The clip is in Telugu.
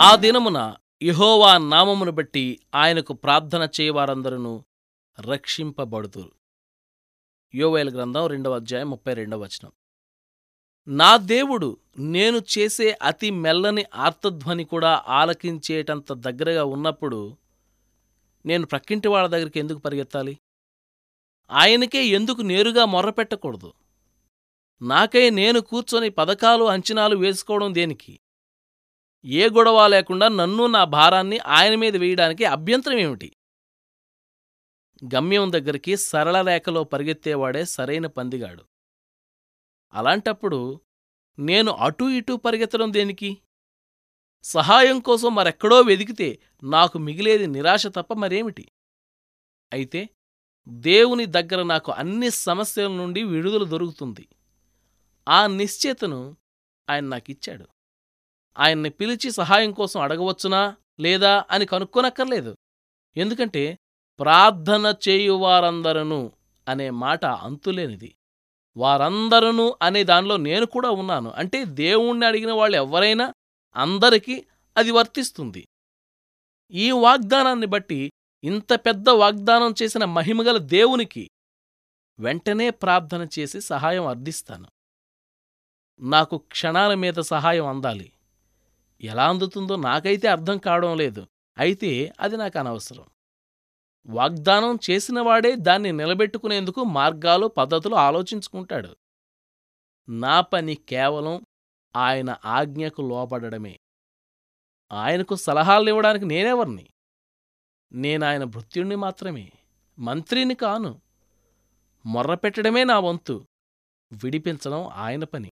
ఆ దినమున ఇహోవా నామమును బట్టి ఆయనకు ప్రార్థన చేయవారందరూ రక్షింపబడుతురు యోవేల గ్రంథం రెండవ అధ్యాయం ముప్పై రెండవ వచనం. నా దేవుడు నేను చేసే అతి మెల్లని ఆర్తధ్వని కూడా ఆలకించేటంత దగ్గరగా ఉన్నప్పుడు నేను ప్రక్కింటి వాళ్ళ దగ్గరికి ఎందుకు పరిగెత్తాలి? ఆయనకే ఎందుకు నేరుగా మొర్రపెట్టకూడదు నాకై నేను కూర్చొని పథకాలు అంచనాలు వేసుకోవడం దేనికి? ఏ గొడవ లేకుండా నన్ను నా భారాన్ని ఆయన మీద వేయడానికి అభ్యంతరం ఏమిటి? గమ్యం దగ్గరికి సరళ రేఖలో పరిగెత్తేవాడే సరైన పందిగాడు. అలాంటప్పుడు నేను అటూ ఇటూ పరిగెత్తడం దేనికి? సహాయం కోసం మరెక్కడో వెదికితే నాకు మిగిలేది నిరాశ తప్ప మరేమిటి? అయితే దేవుని దగ్గర నాకు అన్ని సమస్యల నుండి విడుదల దొరుకుతుంది. ఆ నిశ్చేతను ఆయన నాకిచ్చాడు. ఆయన్ని పిలిచి సహాయం కోసం అడగవచ్చునా లేదా అని కనుక్కోనక్కర్లేదు. ఎందుకంటే ప్రార్థన చేయువారందరను అనే మాట అంతులేనిది. వారందరూ అనే దానిలో నేను కూడా ఉన్నాను. అంటే దేవుణ్ణి అడిగిన వాళ్ళు ఎవరైనా అందరికీ అది వర్తిస్తుంది. ఈ వాగ్దానాన్ని బట్టి ఇంత పెద్ద వాగ్దానం చేసిన మహిమగల దేవునికి వెంటనే ప్రార్థన చేసి సహాయం అర్థిస్తాను. నాకు క్షణాల మీద సహాయం అందాలి. ఎలా అందుతుందో నాకైతే అర్థం కావడం లేదు. అయితే అది నాకు అనవసరం. వాగ్దానం చేసినవాడే దాన్ని నిలబెట్టుకునేందుకు మార్గాలు పద్ధతులు ఆలోచించుకుంటాడు. నా పని కేవలం ఆయన ఆజ్ఞకు లోపడమే ఆయనకు సలహాలివ్వడానికి నేనెవర్ని? నేనాయన భృత్యుణ్ణి మాత్రమే. మంత్రిని కాను. మొర్రపెట్టడమే నా వంతు. విడిపించడం ఆయన పని.